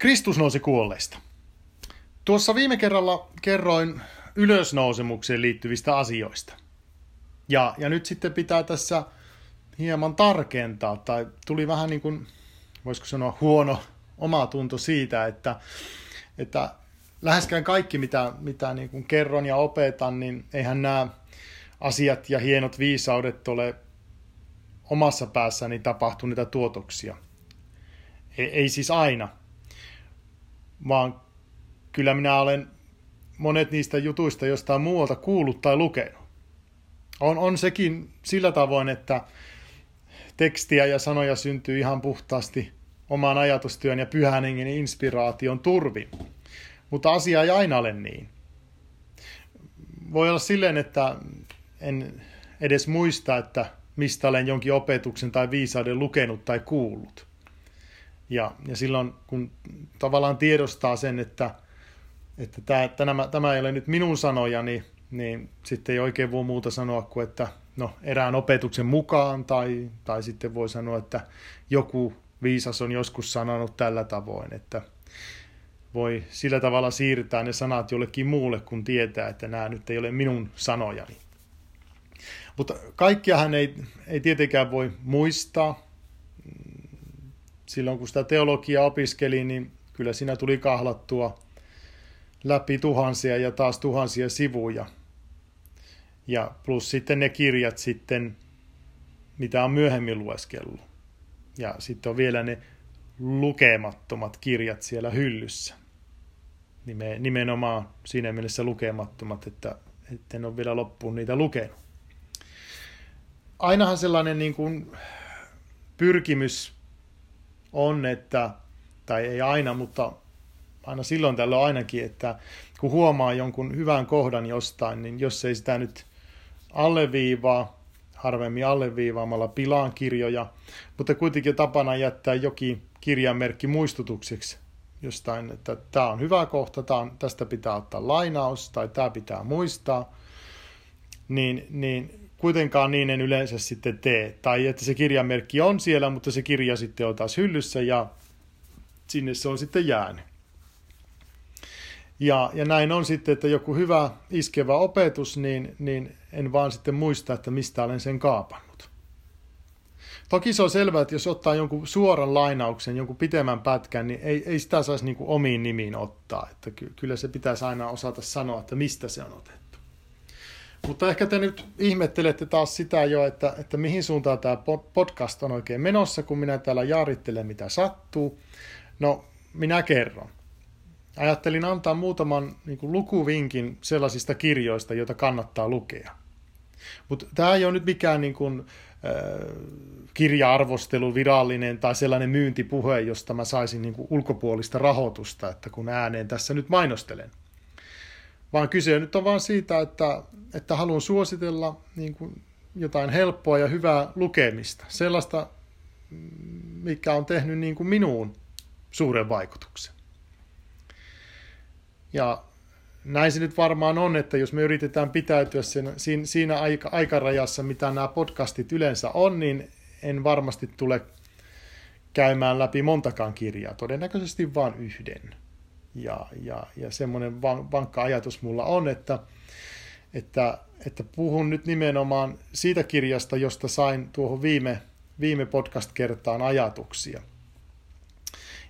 Kristus nousi kuolleista. Tuossa viime kerralla kerroin ylösnousemukseen liittyvistä asioista. Ja, ja nyt sitten pitää tässä hieman tarkentaa, tai tuli vähän niin kuin, voisiko sanoa, huono oma tunto siitä, että, että läheskään kaikki, mitä, mitä niin kuin kerron ja opetan, niin eihän nämä asiat ja hienot viisaudet ole omassa päässäni tapahtuneita tuotoksia. Ei, ei siis aina, vaan kyllä minä olen monet niistä jutuista jostain muualta kuullut tai lukenut. On, on sekin sillä tavoin, että tekstiä ja sanoja syntyy ihan puhtaasti oman ajatustyön ja pyhän hengen inspiraation turvin. Mutta asia ei aina ole niin. Voi olla silleen, että en edes muista, että mistä olen jonkin opetuksen tai viisauden lukenut tai kuullut. Ja, ja silloin, kun tavallaan tiedostaa sen, että, että tämä, tämä, tämä ei ole nyt minun sanojani, niin sitten ei oikein voi muuta sanoa kuin, että no, erään opetuksen mukaan, tai, tai sitten voi sanoa, että joku viisas on joskus sanonut tällä tavoin, että voi sillä tavalla siirtää ne sanat jollekin muulle, kun tietää, että nämä nyt ei ole minun sanojani. Mutta kaikkiahan ei, ei tietenkään voi muistaa. Silloin kun sitä teologiaa opiskelin, niin kyllä siinä tuli kahlattua läpi tuhansia ja taas tuhansia sivuja. Ja plus sitten ne kirjat sitten, mitä on myöhemmin lueskellut. Ja sitten on vielä ne lukemattomat kirjat siellä hyllyssä. Nimenomaan siinä mielessä lukemattomat, että en ole vielä loppuun niitä lukenut. Ainahan sellainen niin kuin pyrkimys on, että, tai ei aina, mutta aina silloin tällöin ainakin, että kun huomaa jonkun hyvän kohdan jostain, niin jos ei sitä nyt alleviivaa, harvemmin alleviivaamalla pilaan kirjoja, mutta kuitenkin tapana jättää jokin kirjanmerkki muistutukseksi jostain, että tämä on hyvä kohta, tämä on, tästä pitää ottaa lainaus tai tämä pitää muistaa, niin, niin kuitenkaan niin en yleensä sitten tee. Tai että se kirjanmerkki on siellä, mutta se kirja sitten on taas hyllyssä ja sinne se on sitten jäänyt. Ja, ja näin on sitten, että joku hyvä iskevä opetus, niin, niin en vaan sitten muista, että mistä olen sen kaapannut. Toki se on selvää, että jos ottaa jonkun suoran lainauksen, jonkun pitemmän pätkän, niin ei, ei sitä saisi niin omiin nimiin ottaa. Että ky, kyllä se pitäisi aina osata sanoa, että mistä se on otettu. Mutta ehkä te nyt ihmettelette taas sitä jo, että, että mihin suuntaan tämä podcast on oikein menossa, kun minä täällä jaarittelen, mitä sattuu. No, minä kerron ajattelin antaa muutaman niin kuin, lukuvinkin sellaisista kirjoista, joita kannattaa lukea. Mutta tämä ei ole nyt mikään niin kuin, äh, kirja-arvostelu virallinen tai sellainen myyntipuhe, josta mä saisin niin kuin, ulkopuolista rahoitusta, että kun ääneen tässä nyt mainostelen. Vaan kyse nyt on vaan siitä, että, että haluan suositella niin kuin, jotain helppoa ja hyvää lukemista. Sellaista, mikä on tehnyt niin kuin minuun suuren vaikutuksen. Ja näin se nyt varmaan on, että jos me yritetään pitäytyä sen, siinä, siinä aika, aikarajassa, mitä nämä podcastit yleensä on, niin en varmasti tule käymään läpi montakaan kirjaa, todennäköisesti vain yhden. Ja, ja, ja semmoinen vankka ajatus mulla on, että, että, että puhun nyt nimenomaan siitä kirjasta, josta sain tuohon viime, viime podcast-kertaan ajatuksia.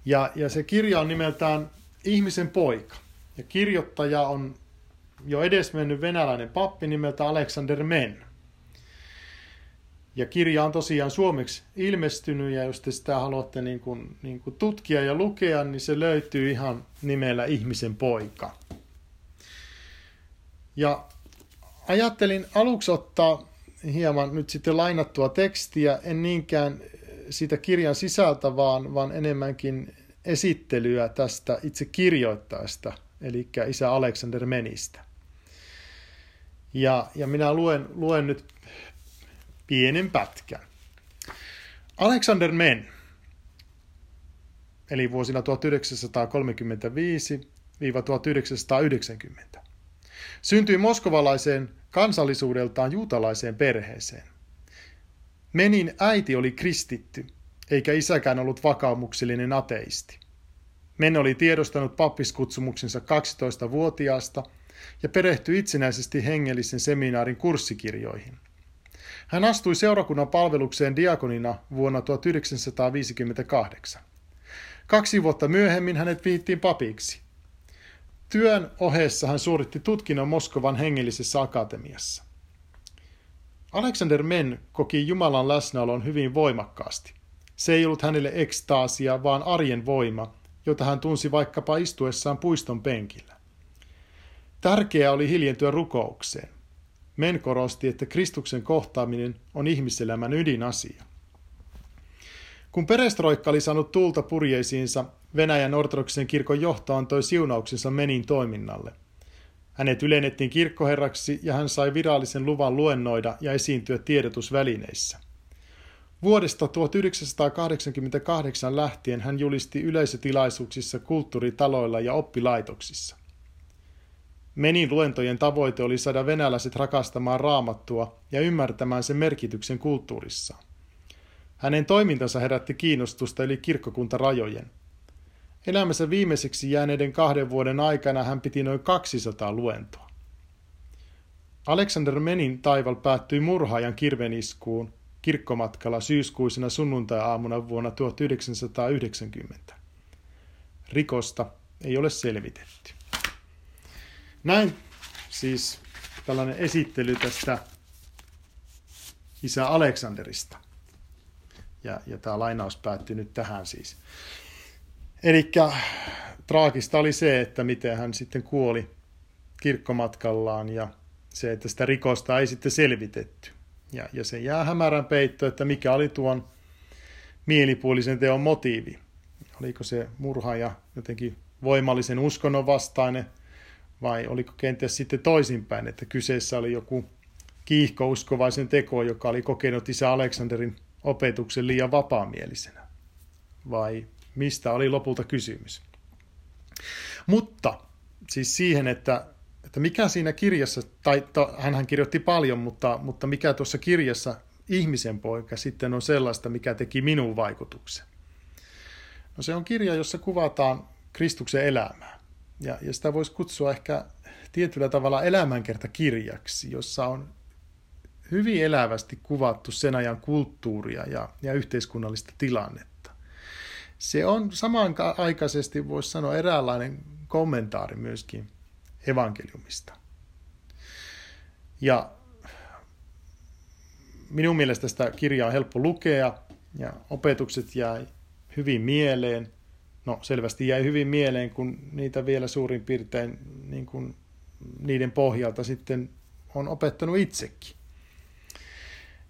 Ja, ja se kirja on nimeltään Ihmisen poika. Ja kirjoittaja on jo edesmennyt venäläinen pappi nimeltä Alexander Men. Ja kirja on tosiaan suomeksi ilmestynyt, ja jos te sitä haluatte niin kuin, niin kuin tutkia ja lukea, niin se löytyy ihan nimellä Ihmisen poika. Ja ajattelin aluksi ottaa hieman nyt sitten lainattua tekstiä, en niinkään siitä kirjan sisältä, vaan, vaan enemmänkin esittelyä tästä itse kirjoittajasta – eli isä Alexander Menistä. Ja, ja minä luen, luen nyt pienen pätkän. Alexander Men, eli vuosina 1935-1990, syntyi moskovalaiseen kansallisuudeltaan juutalaiseen perheeseen. Menin äiti oli kristitty, eikä isäkään ollut vakaumuksellinen ateisti. Men oli tiedostanut pappiskutsumuksensa 12-vuotiaasta ja perehtyi itsenäisesti hengellisen seminaarin kurssikirjoihin. Hän astui seurakunnan palvelukseen diakonina vuonna 1958. Kaksi vuotta myöhemmin hänet viittiin papiksi. Työn ohessa hän suoritti tutkinnon Moskovan hengellisessä akatemiassa. Alexander Men koki Jumalan läsnäolon hyvin voimakkaasti. Se ei ollut hänelle ekstaasia, vaan arjen voima, jota hän tunsi vaikkapa istuessaan puiston penkillä. Tärkeää oli hiljentyä rukoukseen. Men korosti, että Kristuksen kohtaaminen on ihmiselämän ydinasia. Kun perestroikka oli saanut tulta purjeisiinsa, Venäjän ortodoksisen kirkon johto antoi siunauksensa Menin toiminnalle. Hänet ylennettiin kirkkoherraksi ja hän sai virallisen luvan luennoida ja esiintyä tiedotusvälineissä. Vuodesta 1988 lähtien hän julisti yleisötilaisuuksissa kulttuuritaloilla ja oppilaitoksissa. Menin luentojen tavoite oli saada venäläiset rakastamaan raamattua ja ymmärtämään sen merkityksen kulttuurissaan. Hänen toimintansa herätti kiinnostusta yli kirkkokuntarajojen. Elämänsä viimeiseksi jääneiden kahden vuoden aikana hän piti noin 200 luentoa. Alexander Menin taival päättyi murhaajan kirveniskuun kirkkomatkalla syyskuisena sunnuntai-aamuna vuonna 1990. Rikosta ei ole selvitetty. Näin siis tällainen esittely tästä isä Aleksanderista. Ja, ja tämä lainaus päättyi nyt tähän siis. Eli traagista oli se, että miten hän sitten kuoli kirkkomatkallaan ja se, että sitä rikosta ei sitten selvitetty. Ja, ja se jää hämärän peitto, että mikä oli tuon mielipuolisen teon motiivi. Oliko se murhaaja jotenkin voimallisen uskonnon vastainen vai oliko kenties sitten toisinpäin, että kyseessä oli joku kiihkouskovaisen teko, joka oli kokenut isä Aleksanderin opetuksen liian vapaamielisenä? Vai mistä oli lopulta kysymys? Mutta siis siihen, että, että mikä siinä kirjassa, tai to, hänhän kirjoitti paljon, mutta, mutta mikä tuossa kirjassa ihmisen poika sitten on sellaista, mikä teki minun vaikutuksen. No se on kirja, jossa kuvataan Kristuksen elämää. Ja, ja sitä voisi kutsua ehkä tietyllä tavalla elämänkertakirjaksi, jossa on hyvin elävästi kuvattu sen ajan kulttuuria ja, ja yhteiskunnallista tilannetta. Se on samanaikaisesti, voisi sanoa, eräänlainen kommentaari myöskin evankeliumista. Ja minun mielestä sitä kirjaa on helppo lukea ja opetukset jäi hyvin mieleen – no selvästi jäi hyvin mieleen, kun niitä vielä suurin piirtein niin kuin niiden pohjalta sitten on opettanut itsekin.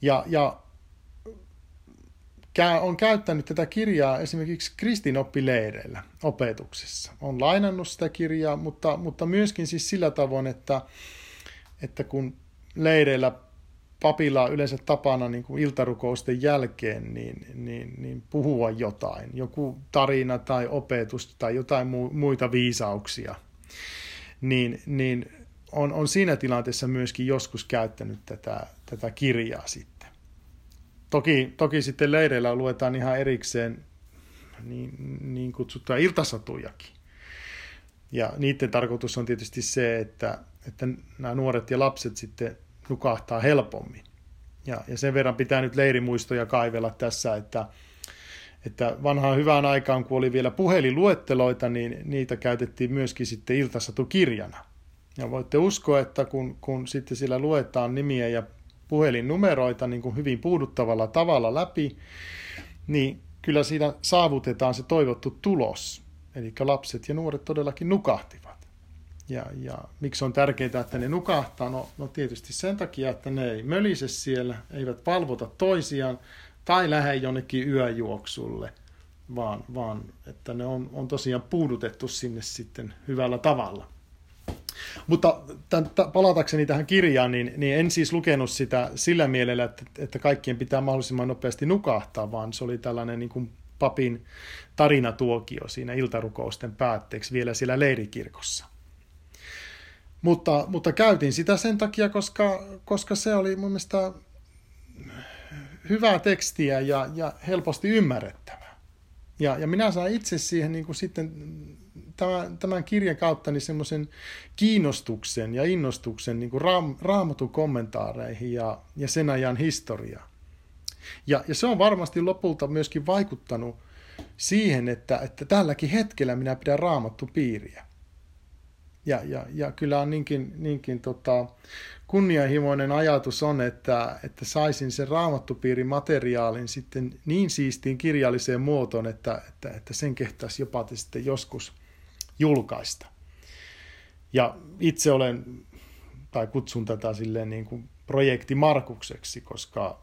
Ja, ja on käyttänyt tätä kirjaa esimerkiksi kristinoppileireillä opetuksessa. On lainannut sitä kirjaa, mutta, mutta myöskin siis sillä tavoin, että, että kun leireillä papilla on yleensä tapana niin kuin iltarukousten jälkeen niin, niin, niin puhua jotain, joku tarina tai opetus tai jotain muita viisauksia, niin, niin on, on siinä tilanteessa myöskin joskus käyttänyt tätä, tätä kirjaa sitten. Toki, toki sitten leireillä luetaan ihan erikseen niin, niin kutsuttuja iltasatujakin. Ja niiden tarkoitus on tietysti se, että, että nämä nuoret ja lapset sitten nukahtaa helpommin. Ja, ja sen verran pitää nyt leirimuistoja kaivella tässä, että, että vanhaan hyvään aikaan, kun oli vielä puhelinluetteloita, niin niitä käytettiin myöskin sitten iltasatukirjana. Ja voitte uskoa, että kun, kun sitten sillä luetaan nimiä ja puhelinnumeroita niin kuin hyvin puuduttavalla tavalla läpi, niin kyllä siinä saavutetaan se toivottu tulos. Eli lapset ja nuoret todellakin nukahtivat. Ja, ja miksi on tärkeää, että ne nukahtaa? No, no tietysti sen takia, että ne ei mölise siellä, eivät palvota toisiaan tai lähde jonnekin yöjuoksulle, vaan, vaan että ne on, on tosiaan puudutettu sinne sitten hyvällä tavalla. Mutta tämän, palatakseni tähän kirjaan, niin, niin en siis lukenut sitä sillä mielellä, että, että kaikkien pitää mahdollisimman nopeasti nukahtaa, vaan se oli tällainen niin kuin papin tarinatuokio siinä iltarukousten päätteeksi vielä siellä leirikirkossa. Mutta, mutta käytin sitä sen takia, koska, koska se oli mun mielestä hyvää tekstiä ja, ja helposti ymmärrettävää. Ja, ja minä sain itse siihen niin kuin sitten tämän, tämän kirjan kautta niin semmoisen kiinnostuksen ja innostuksen niin kuin raam, raamatun kommentaareihin ja, ja sen ajan historiaan. Ja, ja se on varmasti lopulta myöskin vaikuttanut siihen, että, että tälläkin hetkellä minä pidän raamattu piiriä. Ja, ja, ja kyllä on niinkin, niinkin tota, kunnianhimoinen ajatus on, että, että saisin sen raamattupiirin materiaalin sitten niin siistiin kirjalliseen muotoon, että, että, että sen kehtaisi jopa sitten joskus julkaista. Ja itse olen, tai kutsun tätä silleen niin kuin projekti Markukseksi, koska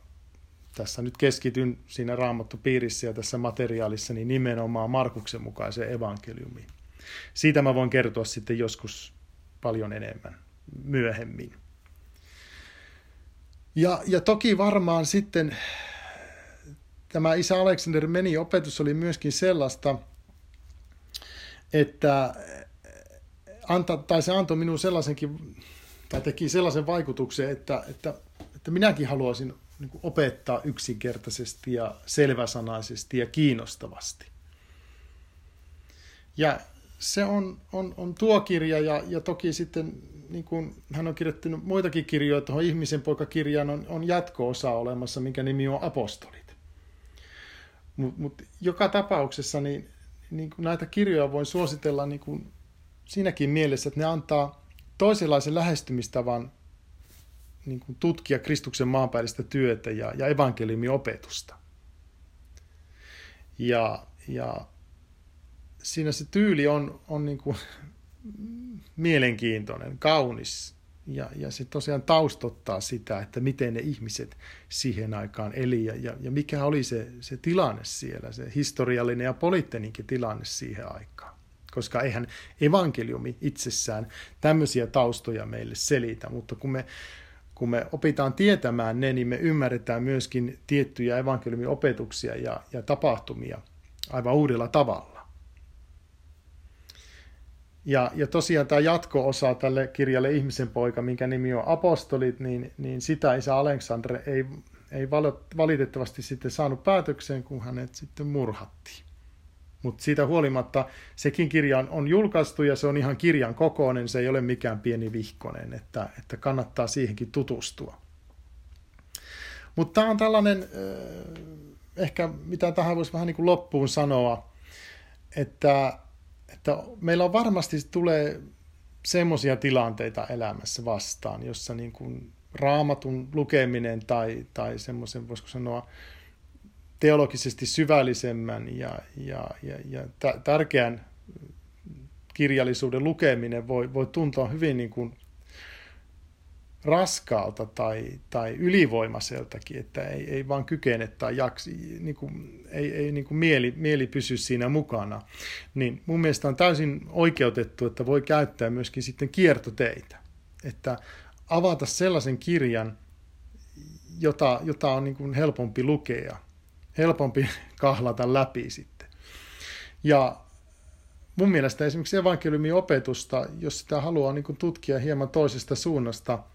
tässä nyt keskityn siinä raamattupiirissä ja tässä materiaalissa niin nimenomaan Markuksen mukaiseen evankeliumiin. Siitä mä voin kertoa sitten joskus paljon enemmän myöhemmin. Ja, ja toki varmaan sitten tämä isä Alexander meni opetus oli myöskin sellaista, että anta, tai se antoi minun sellaisenkin, tai teki sellaisen vaikutuksen, että, että, että minäkin haluaisin niin opettaa yksinkertaisesti ja selväsanaisesti ja kiinnostavasti. Ja se on, on, on tuo kirja ja, ja toki sitten niin kuin hän on kirjoittanut muitakin kirjoja, tuohon ihmisen poikakirjaan on, on jatko-osa olemassa, minkä nimi on Apostolit. Mutta mut joka tapauksessa niin, niin kuin näitä kirjoja voin suositella niin kuin siinäkin mielessä, että ne antaa toisenlaisen lähestymistavan niin kuin tutkia Kristuksen maanpäällistä työtä ja, ja evankeliumin opetusta. Ja, ja siinä se tyyli on, on niin kuin mielenkiintoinen, kaunis. Ja, ja se tosiaan taustottaa sitä, että miten ne ihmiset siihen aikaan eli ja, ja, ja mikä oli se, se tilanne siellä, se historiallinen ja poliittinenkin tilanne siihen aikaan. Koska eihän evankeliumi itsessään tämmöisiä taustoja meille selitä, mutta kun me, kun me opitaan tietämään ne, niin me ymmärretään myöskin tiettyjä evankeliumin opetuksia ja, ja tapahtumia aivan uudella tavalla. Ja, ja tosiaan tämä jatko-osa tälle kirjalle Ihmisen poika, minkä nimi on Apostolit, niin, niin sitä isä Aleksandre ei, ei valitettavasti sitten saanut päätökseen, kun hänet sitten murhattiin. Mutta siitä huolimatta sekin kirja on, on julkaistu ja se on ihan kirjan kokoinen, se ei ole mikään pieni vihkonen, että, että kannattaa siihenkin tutustua. Mutta tämä on tällainen, ehkä mitä tähän voisi vähän niin kuin loppuun sanoa, että että meillä on varmasti tulee semmoisia tilanteita elämässä vastaan, jossa niin kuin raamatun lukeminen tai, tai semmoisen, voisiko sanoa, teologisesti syvällisemmän ja, ja, ja, ja tärkeän kirjallisuuden lukeminen voi, voi tuntua hyvin niin kuin raskaalta tai, tai ylivoimaiseltakin, että ei, ei vaan kykene tai jaksi, niin kuin, ei, ei niin kuin mieli, mieli pysy siinä mukana, niin mun mielestä on täysin oikeutettu, että voi käyttää myöskin sitten kiertoteitä, että avata sellaisen kirjan, jota, jota on niin kuin helpompi lukea, helpompi kahlata läpi sitten. Ja mun mielestä esimerkiksi evankeliumin opetusta, jos sitä haluaa niin kuin tutkia hieman toisesta suunnasta –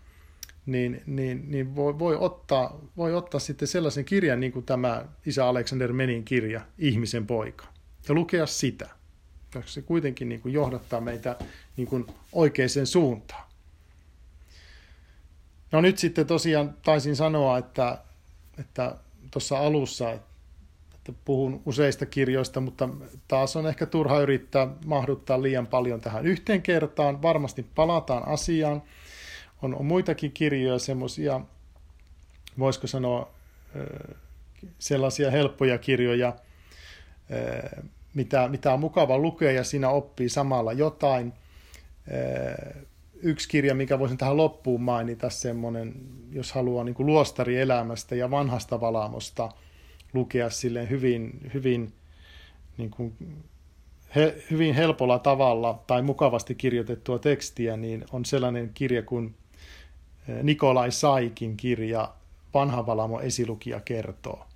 niin, niin, niin voi, voi, ottaa, voi ottaa sitten sellaisen kirjan niin kuin tämä isä Alexander Menin kirja, Ihmisen poika, ja lukea sitä, se kuitenkin niin kuin johdattaa meitä niin kuin oikeaan suuntaan. No nyt sitten tosiaan taisin sanoa, että, että alussa, että puhun useista kirjoista, mutta taas on ehkä turha yrittää mahduttaa liian paljon tähän yhteen kertaan. Varmasti palataan asiaan on, on muitakin kirjoja, semmoisia, voisiko sanoa, sellaisia helppoja kirjoja, mitä, mitä on mukava lukea ja siinä oppii samalla jotain. Yksi kirja, mikä voisin tähän loppuun mainita, semmoinen, jos haluaa niin luostarielämästä ja vanhasta valaamosta lukea silleen hyvin, hyvin, niin kuin, he, hyvin helpolla tavalla tai mukavasti kirjoitettua tekstiä, niin on sellainen kirja kuin Nikolai Saikin kirja Vanha Valamo esilukija kertoo.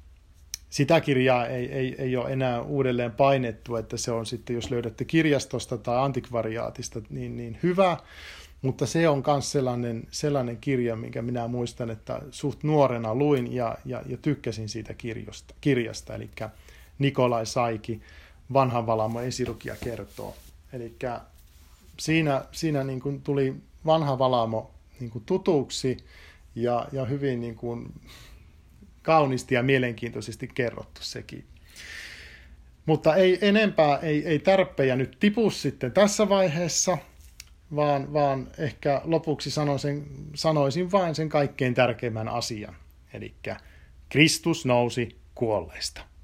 Sitä kirjaa ei, ei, ei ole enää uudelleen painettu, että se on sitten, jos löydätte kirjastosta tai antikvariaatista, niin, niin hyvä. Mutta se on myös sellainen, sellainen kirja, minkä minä muistan, että suht nuorena luin ja, ja, ja tykkäsin siitä kirjasta. kirjasta. Eli Nikolai Saiki, Vanhan Valamo esilukija kertoo. Eli siinä, siinä niin kuin tuli vanha Valamo niin kuin tutuksi ja, ja hyvin niin kuin kauniisti ja mielenkiintoisesti kerrottu sekin. Mutta ei enempää, ei, ei tärppejä nyt tipu sitten tässä vaiheessa, vaan, vaan ehkä lopuksi sanoisin, sanoisin vain sen kaikkein tärkeimmän asian. Eli Kristus nousi kuolleista.